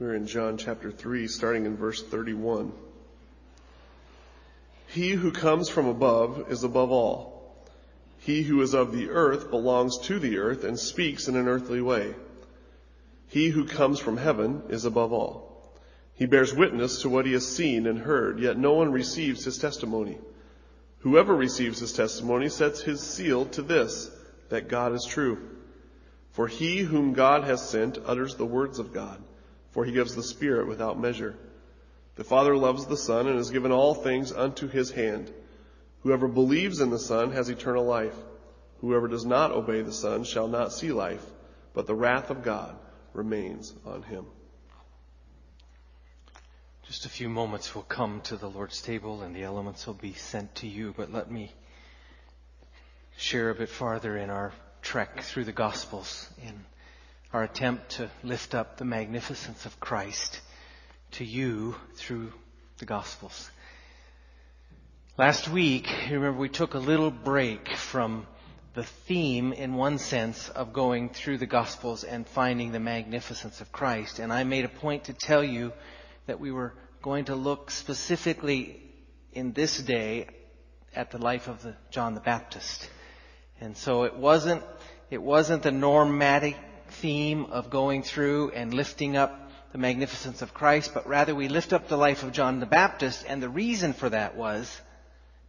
We're in John chapter 3, starting in verse 31. He who comes from above is above all. He who is of the earth belongs to the earth and speaks in an earthly way. He who comes from heaven is above all. He bears witness to what he has seen and heard, yet no one receives his testimony. Whoever receives his testimony sets his seal to this, that God is true. For he whom God has sent utters the words of God for he gives the Spirit without measure. The Father loves the Son and has given all things unto his hand. Whoever believes in the Son has eternal life. Whoever does not obey the Son shall not see life, but the wrath of God remains on him. Just a few moments will come to the Lord's table and the elements will be sent to you, but let me share a bit farther in our trek through the Gospels in our attempt to lift up the magnificence of Christ to you through the Gospels. Last week, remember we took a little break from the theme, in one sense, of going through the Gospels and finding the magnificence of Christ. And I made a point to tell you that we were going to look specifically in this day at the life of the John the Baptist. And so it wasn't, it wasn't the normatic theme of going through and lifting up the magnificence of Christ, but rather we lift up the life of John the Baptist, and the reason for that was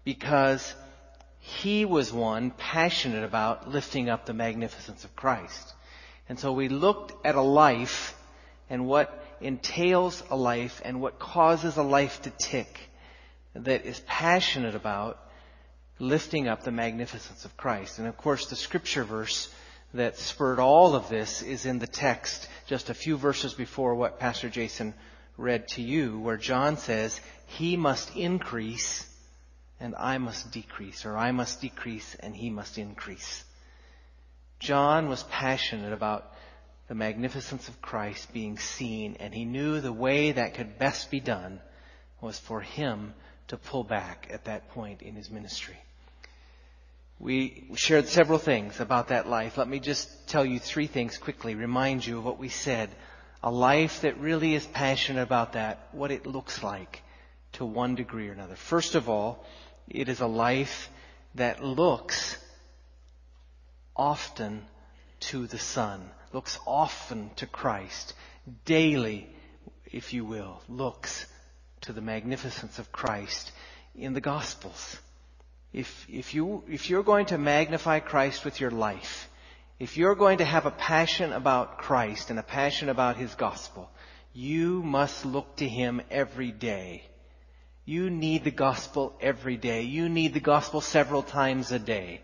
because he was one passionate about lifting up the magnificence of Christ. And so we looked at a life and what entails a life and what causes a life to tick that is passionate about lifting up the magnificence of Christ. And of course, the scripture verse that spurred all of this is in the text just a few verses before what Pastor Jason read to you, where John says, He must increase and I must decrease, or I must decrease and He must increase. John was passionate about the magnificence of Christ being seen, and he knew the way that could best be done was for him to pull back at that point in his ministry. We shared several things about that life. Let me just tell you three things quickly, remind you of what we said. A life that really is passionate about that, what it looks like to one degree or another. First of all, it is a life that looks often to the Son, looks often to Christ, daily, if you will, looks to the magnificence of Christ in the Gospels. If, if, you, if you're going to magnify Christ with your life, if you're going to have a passion about Christ and a passion about His gospel, you must look to Him every day. You need the gospel every day. You need the gospel several times a day.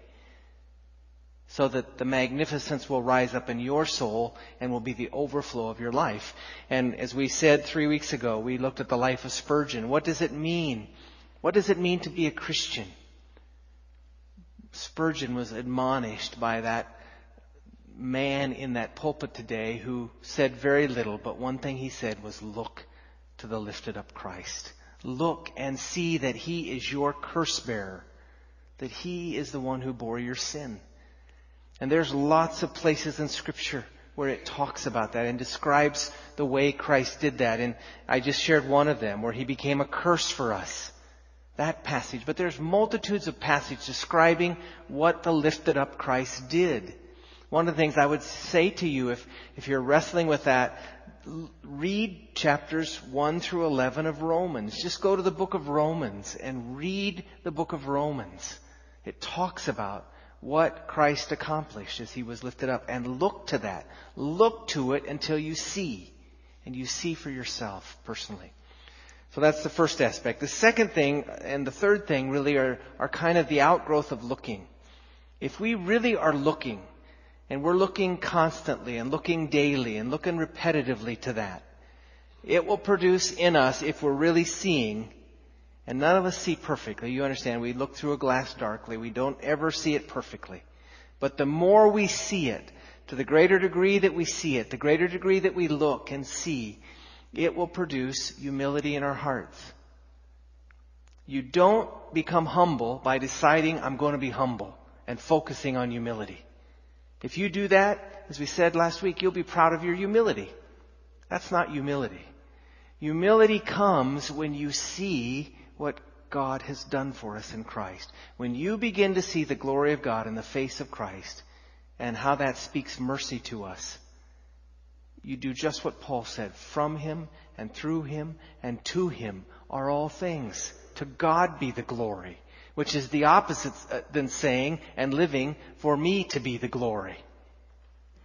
So that the magnificence will rise up in your soul and will be the overflow of your life. And as we said three weeks ago, we looked at the life of Spurgeon. What does it mean? What does it mean to be a Christian? Spurgeon was admonished by that man in that pulpit today who said very little, but one thing he said was, Look to the lifted up Christ. Look and see that he is your curse bearer, that he is the one who bore your sin. And there's lots of places in Scripture where it talks about that and describes the way Christ did that. And I just shared one of them where he became a curse for us that passage, but there's multitudes of passages describing what the lifted up Christ did. One of the things I would say to you if, if you're wrestling with that, read chapters 1 through 11 of Romans. Just go to the book of Romans and read the book of Romans. It talks about what Christ accomplished as he was lifted up and look to that. Look to it until you see and you see for yourself personally. So that's the first aspect. The second thing and the third thing really are, are kind of the outgrowth of looking. If we really are looking, and we're looking constantly and looking daily and looking repetitively to that, it will produce in us, if we're really seeing, and none of us see perfectly. You understand, we look through a glass darkly. We don't ever see it perfectly. But the more we see it, to the greater degree that we see it, the greater degree that we look and see, it will produce humility in our hearts. You don't become humble by deciding, I'm going to be humble and focusing on humility. If you do that, as we said last week, you'll be proud of your humility. That's not humility. Humility comes when you see what God has done for us in Christ. When you begin to see the glory of God in the face of Christ and how that speaks mercy to us, you do just what Paul said. From him and through him and to him are all things. To God be the glory, which is the opposite uh, than saying and living for me to be the glory.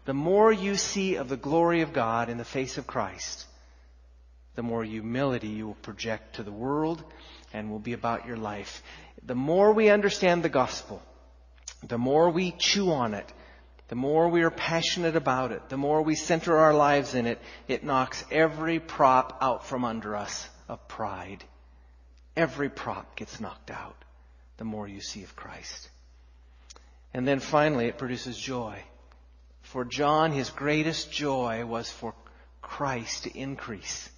The more you see of the glory of God in the face of Christ, the more humility you will project to the world and will be about your life. The more we understand the gospel, the more we chew on it, the more we are passionate about it, the more we center our lives in it, it knocks every prop out from under us of pride. Every prop gets knocked out the more you see of Christ. And then finally, it produces joy. For John, his greatest joy was for Christ to increase.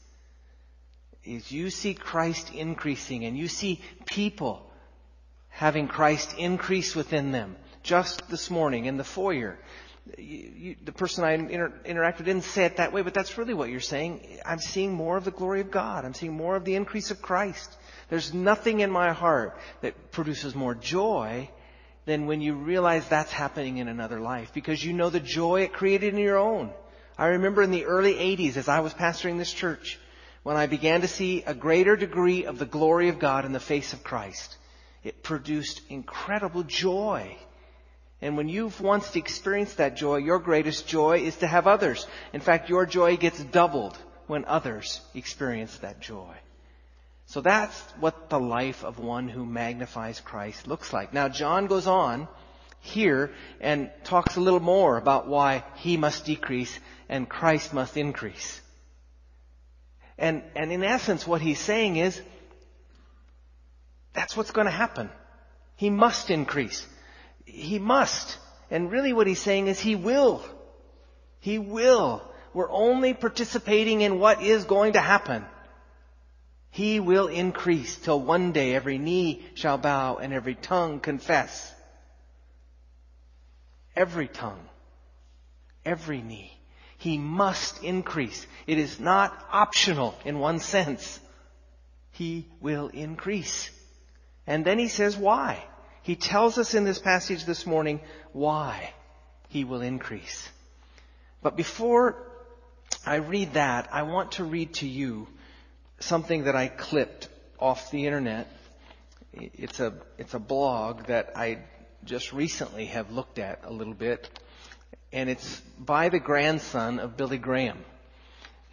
As you see Christ increasing and you see people having Christ increase within them, just this morning in the foyer, you, you, the person I inter- interacted didn't say it that way, but that's really what you're saying. I'm seeing more of the glory of God. I'm seeing more of the increase of Christ. There's nothing in my heart that produces more joy than when you realize that's happening in another life because you know the joy it created in your own. I remember in the early 80s as I was pastoring this church when I began to see a greater degree of the glory of God in the face of Christ. It produced incredible joy. And when you've once experienced that joy, your greatest joy is to have others. In fact, your joy gets doubled when others experience that joy. So that's what the life of one who magnifies Christ looks like. Now, John goes on here and talks a little more about why he must decrease and Christ must increase. And, and in essence, what he's saying is, that's what's going to happen. He must increase. He must. And really what he's saying is he will. He will. We're only participating in what is going to happen. He will increase till one day every knee shall bow and every tongue confess. Every tongue. Every knee. He must increase. It is not optional in one sense. He will increase. And then he says why. He tells us in this passage this morning why he will increase. But before I read that, I want to read to you something that I clipped off the internet. It's a, it's a blog that I just recently have looked at a little bit. And it's by the grandson of Billy Graham,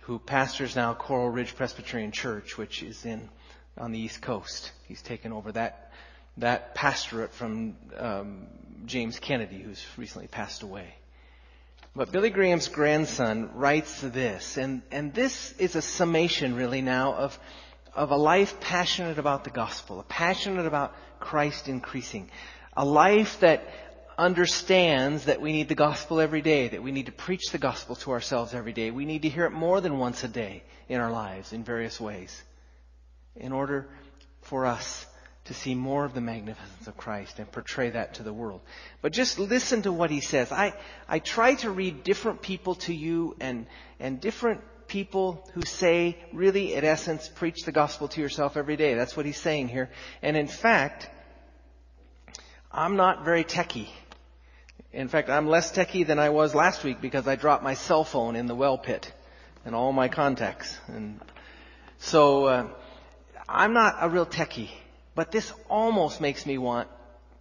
who pastors now Coral Ridge Presbyterian Church, which is in, on the East Coast. He's taken over that, that pastorate from, um, James Kennedy, who's recently passed away. But Billy Graham's grandson writes this, and, and this is a summation really now of, of a life passionate about the gospel, a passionate about Christ increasing, a life that understands that we need the gospel every day, that we need to preach the gospel to ourselves every day. We need to hear it more than once a day in our lives in various ways in order for us to see more of the magnificence of Christ and portray that to the world. But just listen to what he says. I, I try to read different people to you and, and different people who say, really, in essence, preach the gospel to yourself every day. That's what he's saying here. And in fact, I'm not very techy. In fact, I'm less techy than I was last week because I dropped my cell phone in the well pit and all my contacts. And so, uh, I'm not a real techie. But this almost makes me want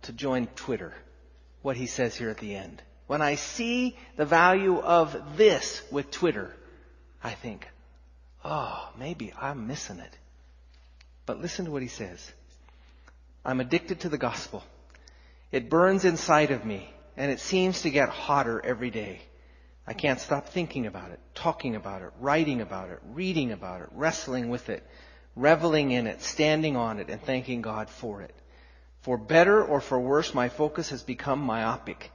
to join Twitter, what he says here at the end. When I see the value of this with Twitter, I think, oh, maybe I'm missing it. But listen to what he says. I'm addicted to the gospel. It burns inside of me, and it seems to get hotter every day. I can't stop thinking about it, talking about it, writing about it, reading about it, wrestling with it reveling in it, standing on it, and thanking God for it. For better or for worse, my focus has become myopic.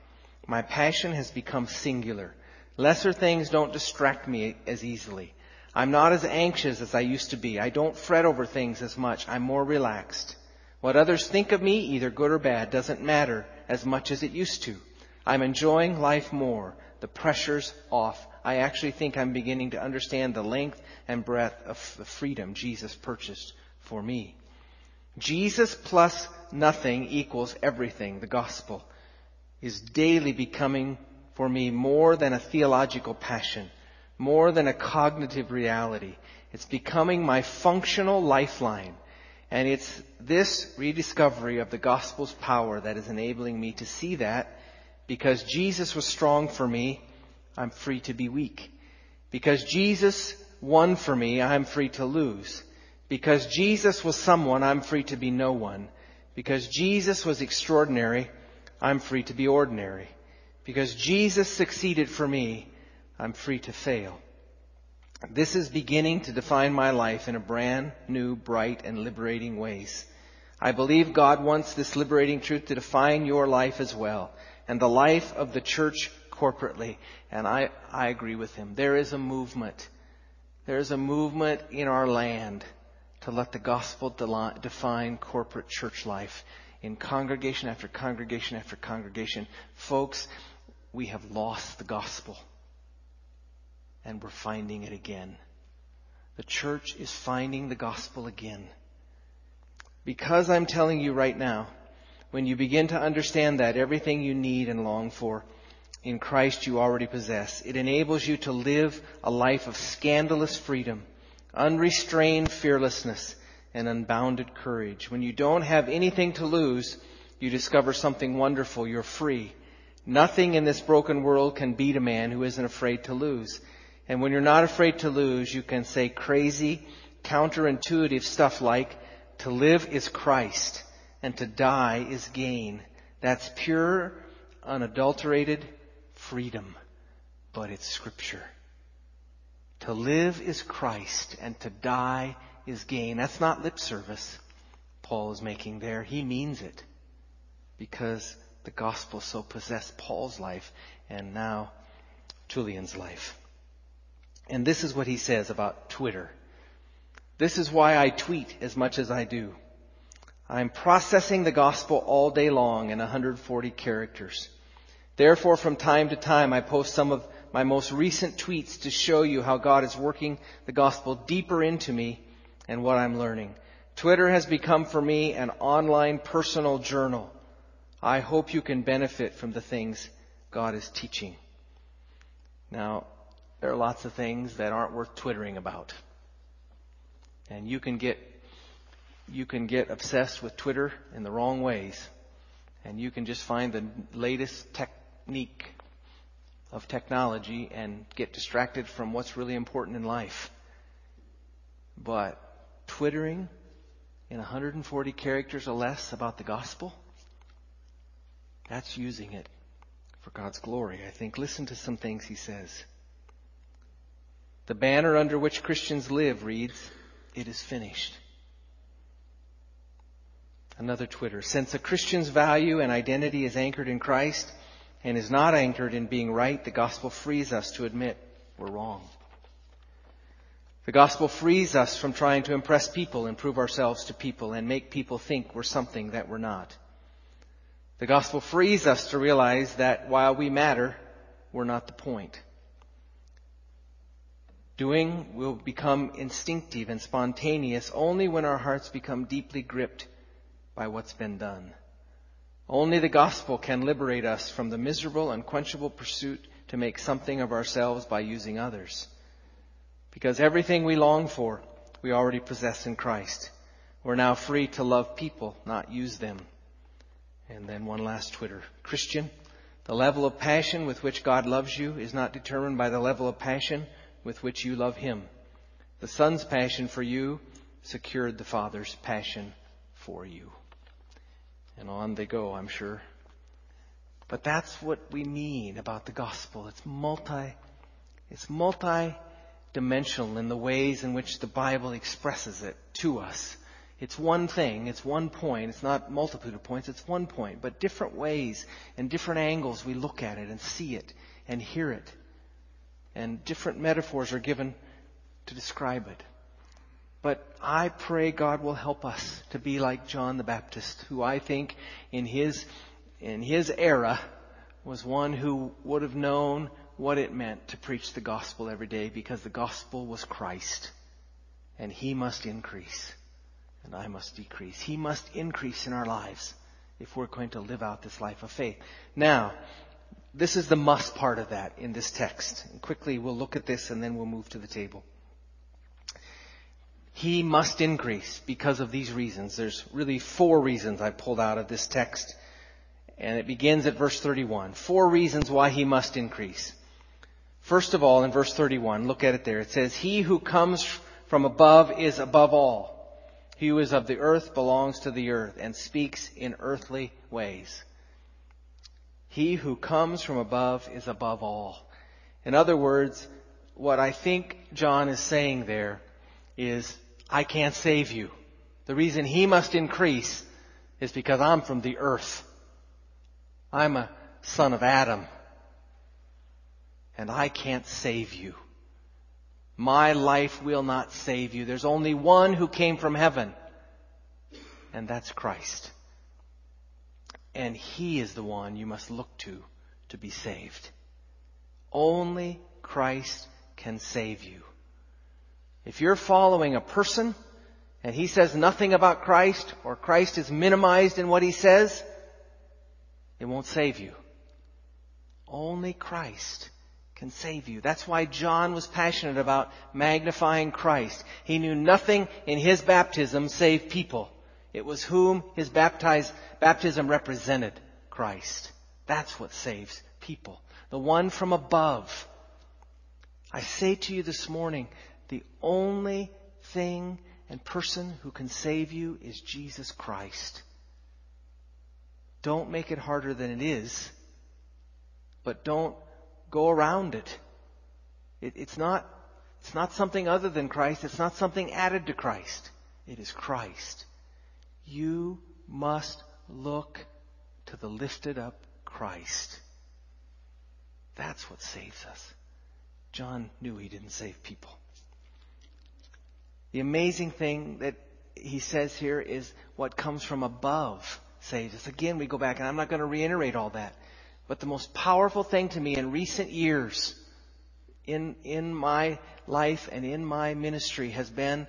My passion has become singular. Lesser things don't distract me as easily. I'm not as anxious as I used to be. I don't fret over things as much. I'm more relaxed. What others think of me, either good or bad, doesn't matter as much as it used to. I'm enjoying life more. The pressure's off. I actually think I'm beginning to understand the length and breadth of the freedom Jesus purchased for me. Jesus plus nothing equals everything. The gospel is daily becoming for me more than a theological passion, more than a cognitive reality. It's becoming my functional lifeline. And it's this rediscovery of the gospel's power that is enabling me to see that because Jesus was strong for me, I'm free to be weak. Because Jesus won for me, I'm free to lose. Because Jesus was someone, I'm free to be no one. Because Jesus was extraordinary, I'm free to be ordinary. Because Jesus succeeded for me, I'm free to fail. This is beginning to define my life in a brand new, bright, and liberating ways. I believe God wants this liberating truth to define your life as well, and the life of the church corporately. And I, I agree with him. There is a movement. There is a movement in our land to let the gospel define corporate church life in congregation after congregation after congregation. Folks, we have lost the gospel and we're finding it again. The church is finding the gospel again. Because I'm telling you right now, when you begin to understand that everything you need and long for in Christ you already possess, it enables you to live a life of scandalous freedom, unrestrained fearlessness, and unbounded courage. When you don't have anything to lose, you discover something wonderful. You're free. Nothing in this broken world can beat a man who isn't afraid to lose. And when you're not afraid to lose, you can say crazy, counterintuitive stuff like, to live is Christ and to die is gain. That's pure, unadulterated freedom, but it's scripture. To live is Christ and to die is gain. That's not lip service Paul is making there. He means it because the gospel so possessed Paul's life and now Tullian's life. And this is what he says about Twitter. This is why I tweet as much as I do. I'm processing the gospel all day long in 140 characters. Therefore, from time to time, I post some of my most recent tweets to show you how God is working the gospel deeper into me and what I'm learning. Twitter has become for me an online personal journal. I hope you can benefit from the things God is teaching. Now, there are lots of things that aren't worth twittering about. And you can get you can get obsessed with Twitter in the wrong ways. And you can just find the latest technique of technology and get distracted from what's really important in life. But twittering in 140 characters or less about the gospel, that's using it for God's glory, I think. Listen to some things he says. The banner under which Christians live reads, It is finished. Another Twitter. Since a Christian's value and identity is anchored in Christ and is not anchored in being right, the gospel frees us to admit we're wrong. The gospel frees us from trying to impress people and prove ourselves to people and make people think we're something that we're not. The gospel frees us to realize that while we matter, we're not the point. Doing will become instinctive and spontaneous only when our hearts become deeply gripped by what's been done. Only the gospel can liberate us from the miserable, unquenchable pursuit to make something of ourselves by using others. Because everything we long for, we already possess in Christ. We're now free to love people, not use them. And then one last Twitter. Christian, the level of passion with which God loves you is not determined by the level of passion with which you love Him. The Son's passion for you secured the Father's passion for you. And on they go, I'm sure. But that's what we mean about the gospel. It's multi, it's multi-dimensional in the ways in which the Bible expresses it to us. It's one thing, it's one point, it's not multitude of points, it's one point, but different ways and different angles we look at it and see it and hear it and different metaphors are given to describe it. But I pray God will help us to be like John the Baptist, who I think in his, in his era was one who would have known what it meant to preach the gospel every day because the gospel was Christ. And He must increase. And I must decrease. He must increase in our lives if we're going to live out this life of faith. Now, this is the must part of that in this text. And quickly we'll look at this and then we'll move to the table. He must increase because of these reasons. There's really four reasons I pulled out of this text. And it begins at verse 31. Four reasons why he must increase. First of all, in verse 31, look at it there. It says, He who comes from above is above all. He who is of the earth belongs to the earth and speaks in earthly ways. He who comes from above is above all. In other words, what I think John is saying there is, I can't save you. The reason he must increase is because I'm from the earth. I'm a son of Adam. And I can't save you. My life will not save you. There's only one who came from heaven, and that's Christ. And He is the one you must look to to be saved. Only Christ can save you. If you're following a person and he says nothing about Christ or Christ is minimized in what he says, it won't save you. Only Christ can save you. That's why John was passionate about magnifying Christ. He knew nothing in his baptism save people. It was whom his baptism represented Christ. That's what saves people. The one from above. I say to you this morning, the only thing and person who can save you is Jesus Christ. Don't make it harder than it is, but don't go around it. it. it's not, it's not something other than Christ. It's not something added to Christ. It is Christ. You must look to the lifted up Christ. That's what saves us. John knew he didn't save people. The amazing thing that he says here is what comes from above saves us. Again, we go back, and I'm not going to reiterate all that. But the most powerful thing to me in recent years, in, in my life and in my ministry, has been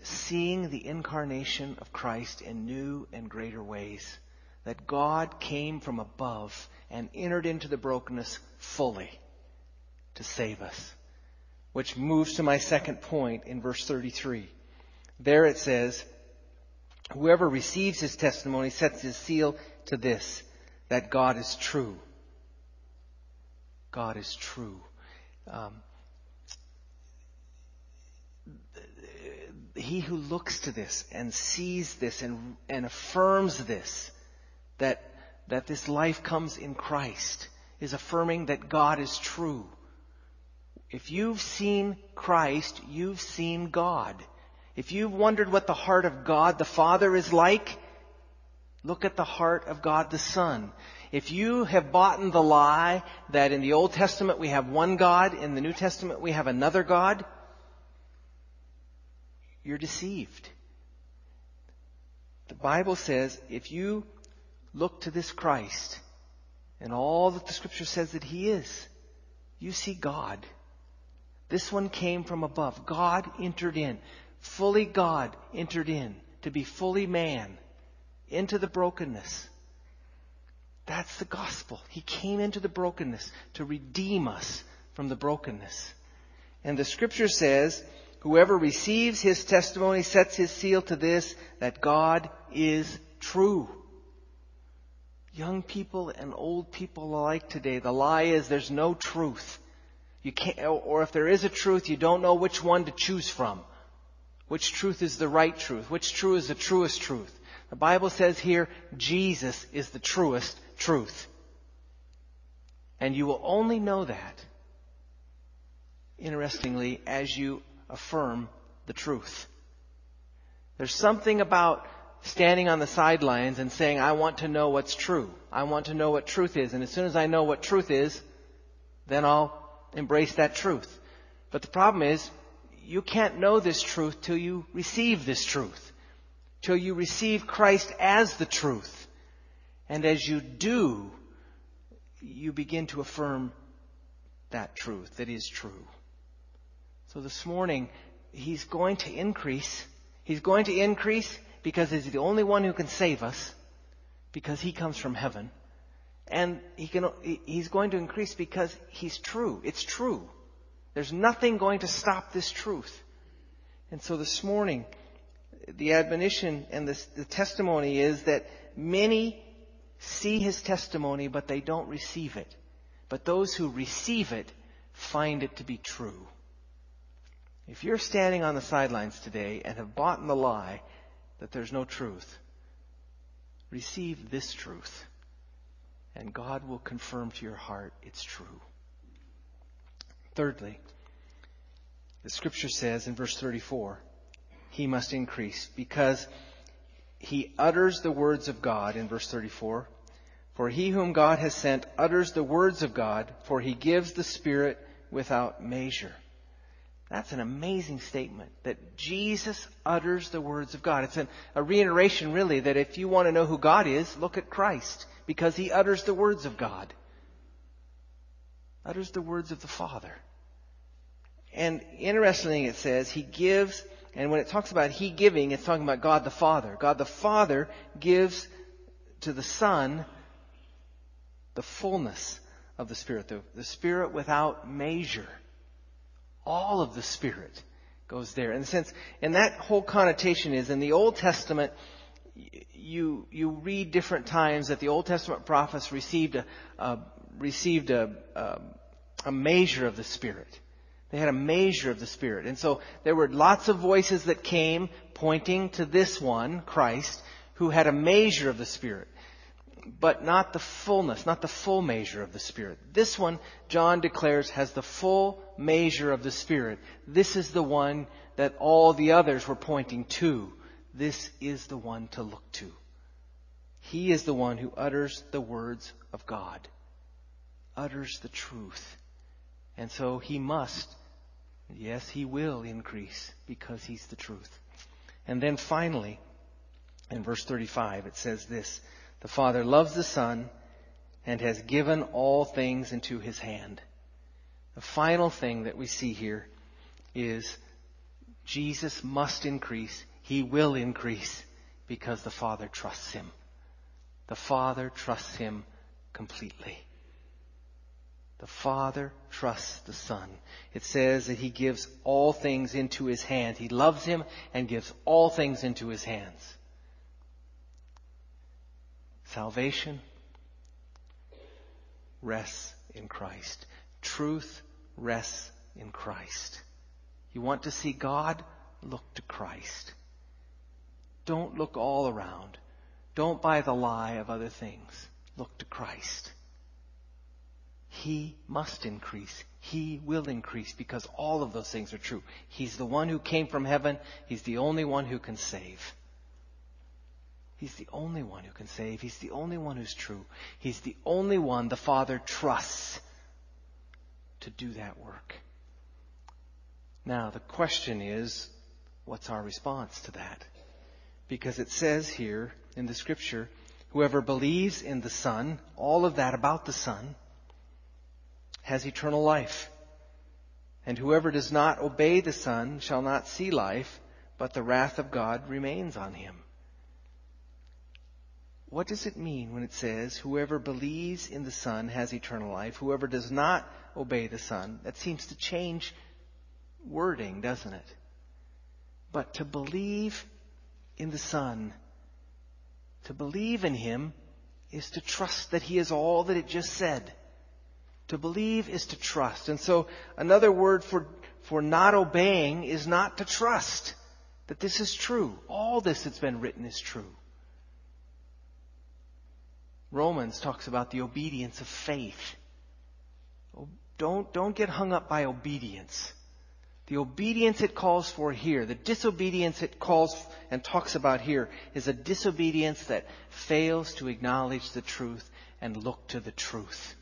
seeing the incarnation of Christ in new and greater ways. That God came from above and entered into the brokenness fully to save us. Which moves to my second point in verse 33. There it says, Whoever receives his testimony sets his seal to this, that God is true. God is true. Um, he who looks to this and sees this and, and affirms this, that, that this life comes in Christ, is affirming that God is true. If you've seen Christ, you've seen God. If you've wondered what the heart of God the Father is like, look at the heart of God the Son. If you have bought in the lie that in the Old Testament we have one God, in the New Testament we have another God, you're deceived. The Bible says if you look to this Christ and all that the scripture says that he is, you see God. This one came from above. God entered in. Fully God entered in to be fully man into the brokenness that's the gospel. He came into the brokenness to redeem us from the brokenness. And the scripture says, whoever receives his testimony sets his seal to this, that God is true. Young people and old people alike today, the lie is there's no truth. You can't, or if there is a truth, you don't know which one to choose from. Which truth is the right truth? Which truth is the truest truth? The Bible says here, Jesus is the truest truth. And you will only know that, interestingly, as you affirm the truth. There's something about standing on the sidelines and saying, I want to know what's true. I want to know what truth is. And as soon as I know what truth is, then I'll embrace that truth. But the problem is, you can't know this truth till you receive this truth. Till you receive Christ as the truth. And as you do, you begin to affirm that truth that is true. So this morning, He's going to increase. He's going to increase because He's the only one who can save us, because He comes from heaven. And he can, He's going to increase because He's true. It's true. There's nothing going to stop this truth. And so this morning, the admonition and the, the testimony is that many see his testimony, but they don't receive it. But those who receive it find it to be true. If you're standing on the sidelines today and have bought in the lie that there's no truth, receive this truth, and God will confirm to your heart it's true. Thirdly, the scripture says in verse 34, he must increase because he utters the words of God in verse 34. For he whom God has sent utters the words of God, for he gives the Spirit without measure. That's an amazing statement that Jesus utters the words of God. It's an, a reiteration, really, that if you want to know who God is, look at Christ, because he utters the words of God, utters the words of the Father. And interestingly, it says he gives, and when it talks about he giving, it's talking about God the Father. God the Father gives to the Son the fullness of the Spirit, the, the Spirit without measure. All of the Spirit goes there. The sense, and that whole connotation is in the Old Testament, you, you read different times that the Old Testament prophets received a, uh, received a, a, a measure of the Spirit. They had a measure of the Spirit. And so there were lots of voices that came pointing to this one, Christ, who had a measure of the Spirit. But not the fullness, not the full measure of the Spirit. This one, John declares, has the full measure of the Spirit. This is the one that all the others were pointing to. This is the one to look to. He is the one who utters the words of God, utters the truth. And so he must, yes, he will increase because he's the truth. And then finally, in verse 35, it says this The Father loves the Son and has given all things into his hand. The final thing that we see here is Jesus must increase. He will increase because the Father trusts him. The Father trusts him completely. The Father trusts the Son. It says that He gives all things into His hand. He loves Him and gives all things into His hands. Salvation rests in Christ. Truth rests in Christ. You want to see God? Look to Christ. Don't look all around. Don't buy the lie of other things. Look to Christ. He must increase. He will increase because all of those things are true. He's the one who came from heaven. He's the only one who can save. He's the only one who can save. He's the only one who's true. He's the only one the Father trusts to do that work. Now, the question is, what's our response to that? Because it says here in the scripture, whoever believes in the Son, all of that about the Son, has eternal life. And whoever does not obey the Son shall not see life, but the wrath of God remains on him. What does it mean when it says, whoever believes in the Son has eternal life, whoever does not obey the Son? That seems to change wording, doesn't it? But to believe in the Son, to believe in Him, is to trust that He is all that it just said. To believe is to trust. And so another word for, for not obeying is not to trust that this is true. All this that's been written is true. Romans talks about the obedience of faith. Oh, don't, don't get hung up by obedience. The obedience it calls for here, the disobedience it calls and talks about here, is a disobedience that fails to acknowledge the truth and look to the truth.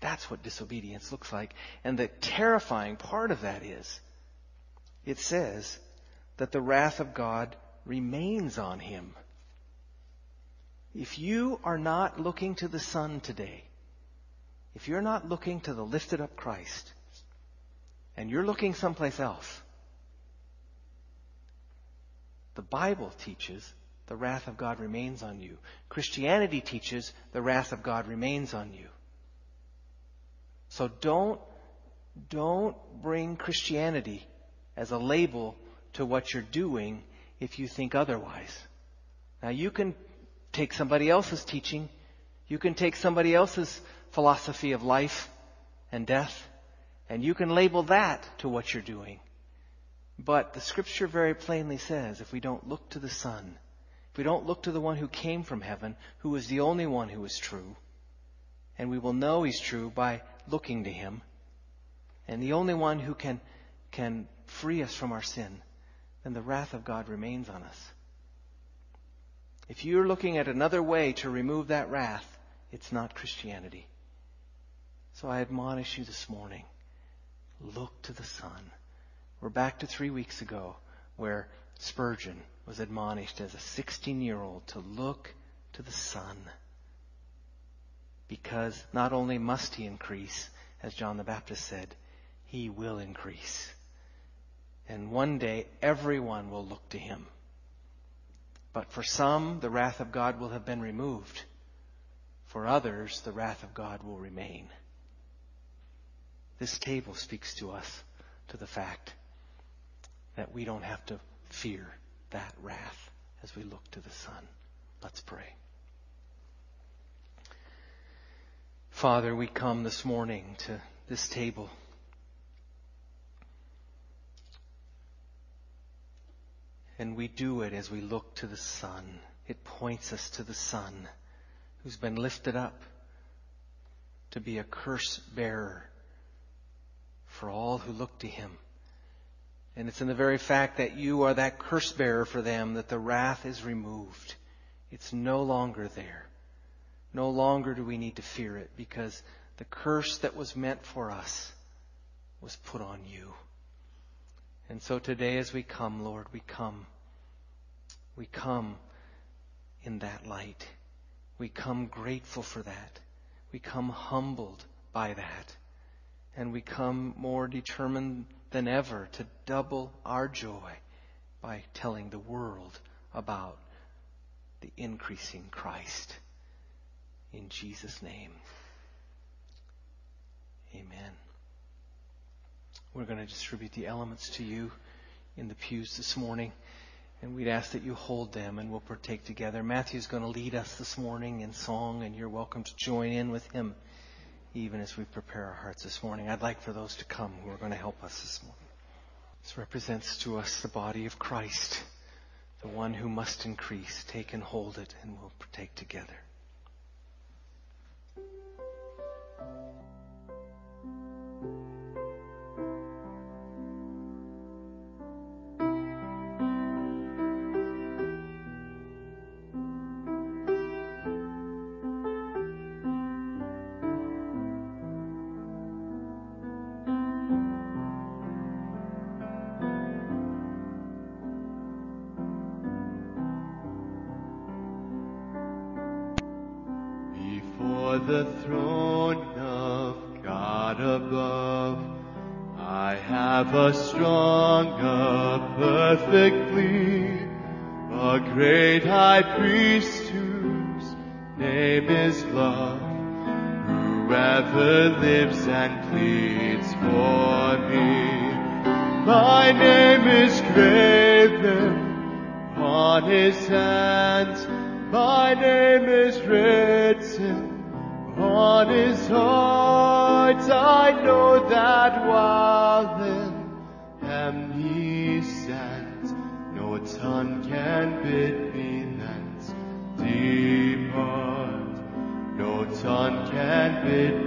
That's what disobedience looks like. And the terrifying part of that is, it says that the wrath of God remains on him. If you are not looking to the Son today, if you're not looking to the lifted up Christ, and you're looking someplace else, the Bible teaches the wrath of God remains on you. Christianity teaches the wrath of God remains on you. So don't, don't bring Christianity as a label to what you're doing if you think otherwise. Now you can take somebody else's teaching, you can take somebody else's philosophy of life and death, and you can label that to what you're doing. But the scripture very plainly says if we don't look to the Son, if we don't look to the one who came from heaven, who is the only one who is true, and we will know he's true by looking to him, and the only one who can, can free us from our sin, then the wrath of God remains on us. If you're looking at another way to remove that wrath, it's not Christianity. So I admonish you this morning look to the Son. We're back to three weeks ago where Spurgeon was admonished as a 16 year old to look to the Son. Because not only must he increase, as John the Baptist said, he will increase. And one day everyone will look to him. But for some, the wrath of God will have been removed. For others, the wrath of God will remain. This table speaks to us to the fact that we don't have to fear that wrath as we look to the Son. Let's pray. Father, we come this morning to this table. And we do it as we look to the Son. It points us to the Son who's been lifted up to be a curse bearer for all who look to him. And it's in the very fact that you are that curse bearer for them that the wrath is removed. It's no longer there. No longer do we need to fear it because the curse that was meant for us was put on you. And so today as we come, Lord, we come. We come in that light. We come grateful for that. We come humbled by that. And we come more determined than ever to double our joy by telling the world about the increasing Christ. In Jesus' name. Amen. We're going to distribute the elements to you in the pews this morning. And we'd ask that you hold them and we'll partake together. Matthew's going to lead us this morning in song, and you're welcome to join in with him even as we prepare our hearts this morning. I'd like for those to come who are going to help us this morning. This represents to us the body of Christ, the one who must increase. Take and hold it, and we'll partake together. The throne of God above, I have a strong, a perfect plea, a great high priest whose name is love, whoever lives and pleads for me. My name is graven on his hands, my name is written on his heart. I know that while in him he stands, no tongue can bid me thence depart. No tongue can bid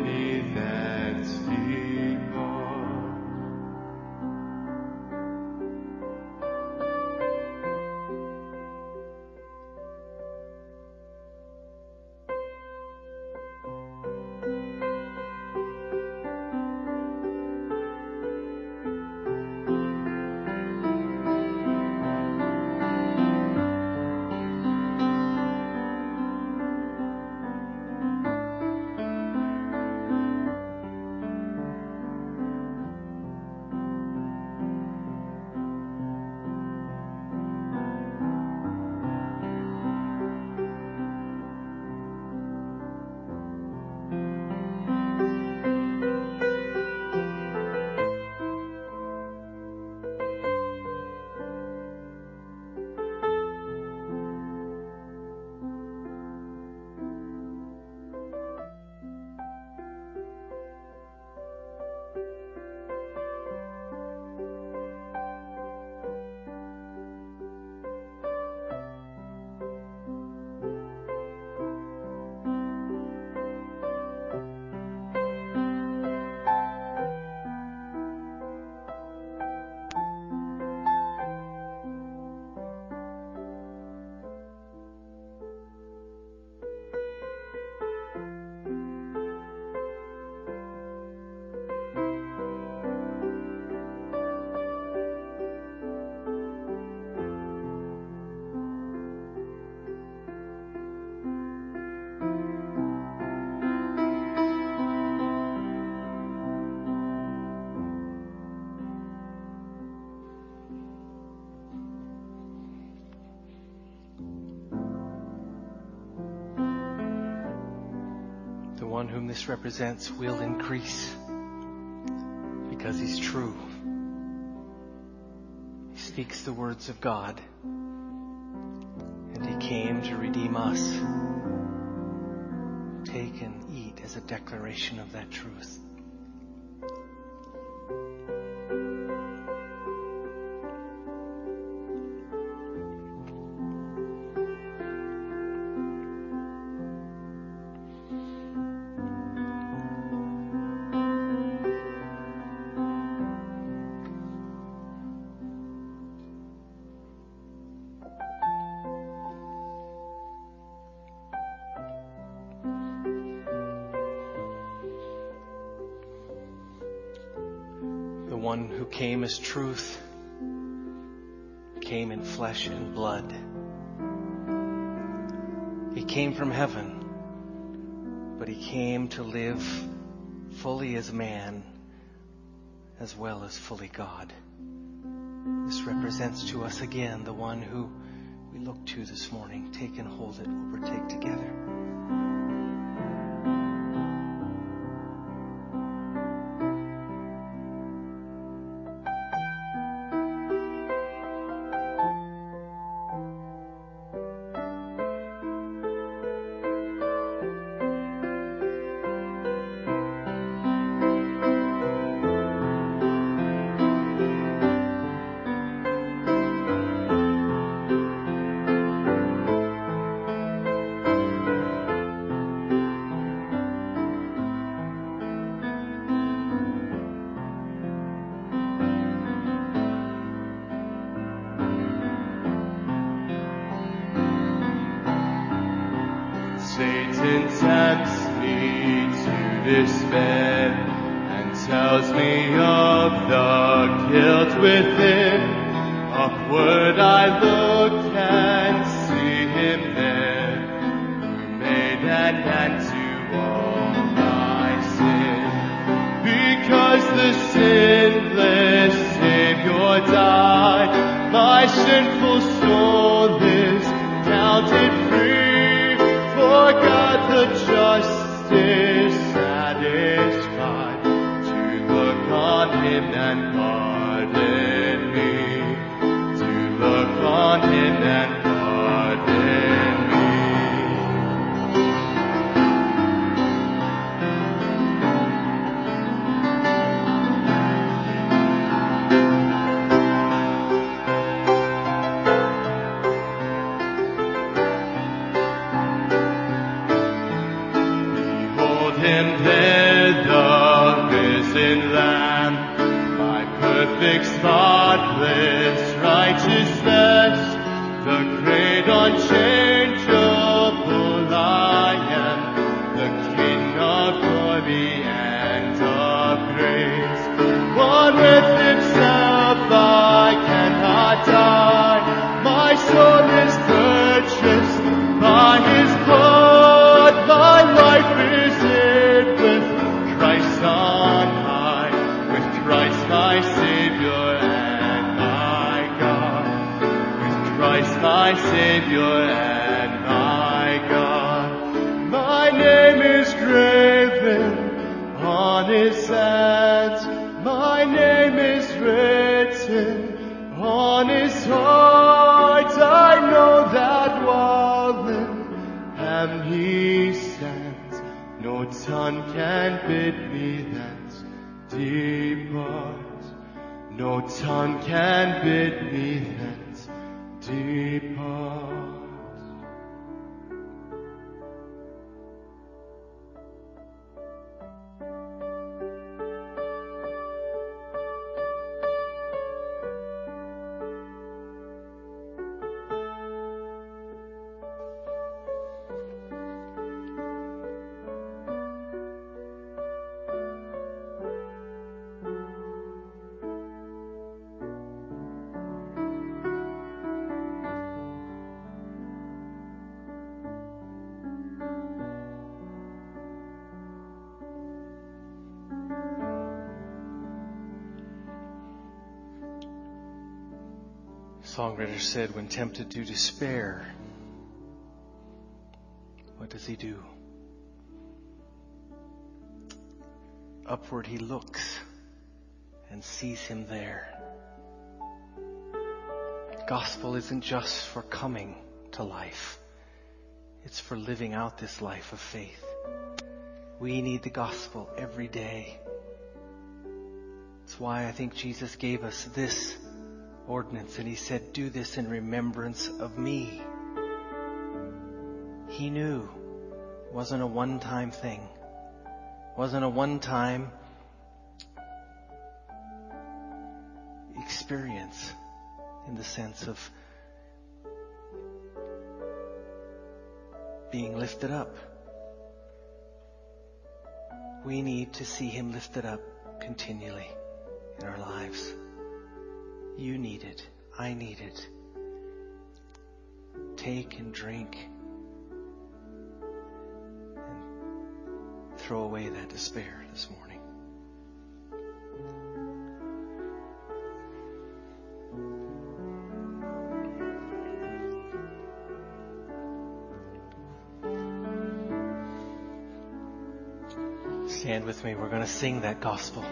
one whom this represents will increase because he's true. He speaks the words of God, and he came to redeem us. Take and eat as a declaration of that truth. One who came as truth, came in flesh and blood. He came from heaven, but he came to live fully as man as well as fully God. This represents to us again the one who we look to this morning. Take and hold it, we'll partake together. Tempts me to despair and tells me of the guilt within. Upward I look and see him there, who made an end to all my sin. Because the sinless Savior died, my sinful soul Songwriter said, when tempted to despair, what does he do? upward he looks and sees him there. Gospel isn't just for coming to life. It's for living out this life of faith. We need the gospel every day. That's why I think Jesus gave us this ordinance and he said, do this in remembrance of me. He knew it wasn't a one-time thing. It wasn't a one-time experience in the sense of being lifted up. We need to see Him lifted up continually in our lives. You need it. I need it. Take and drink and throw away that despair this morning. Stand with me. We're going to sing that gospel.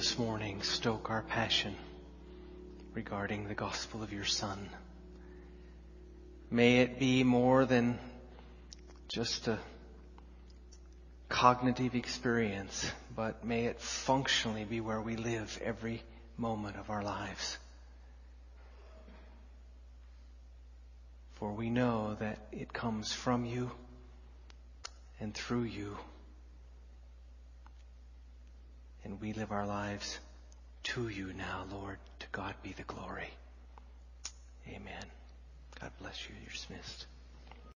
This morning stoke our passion regarding the gospel of your Son. May it be more than just a cognitive experience, but may it functionally be where we live every moment of our lives. For we know that it comes from you and through you and we live our lives to you now, Lord. To God be the glory. Amen. God bless you. You're dismissed.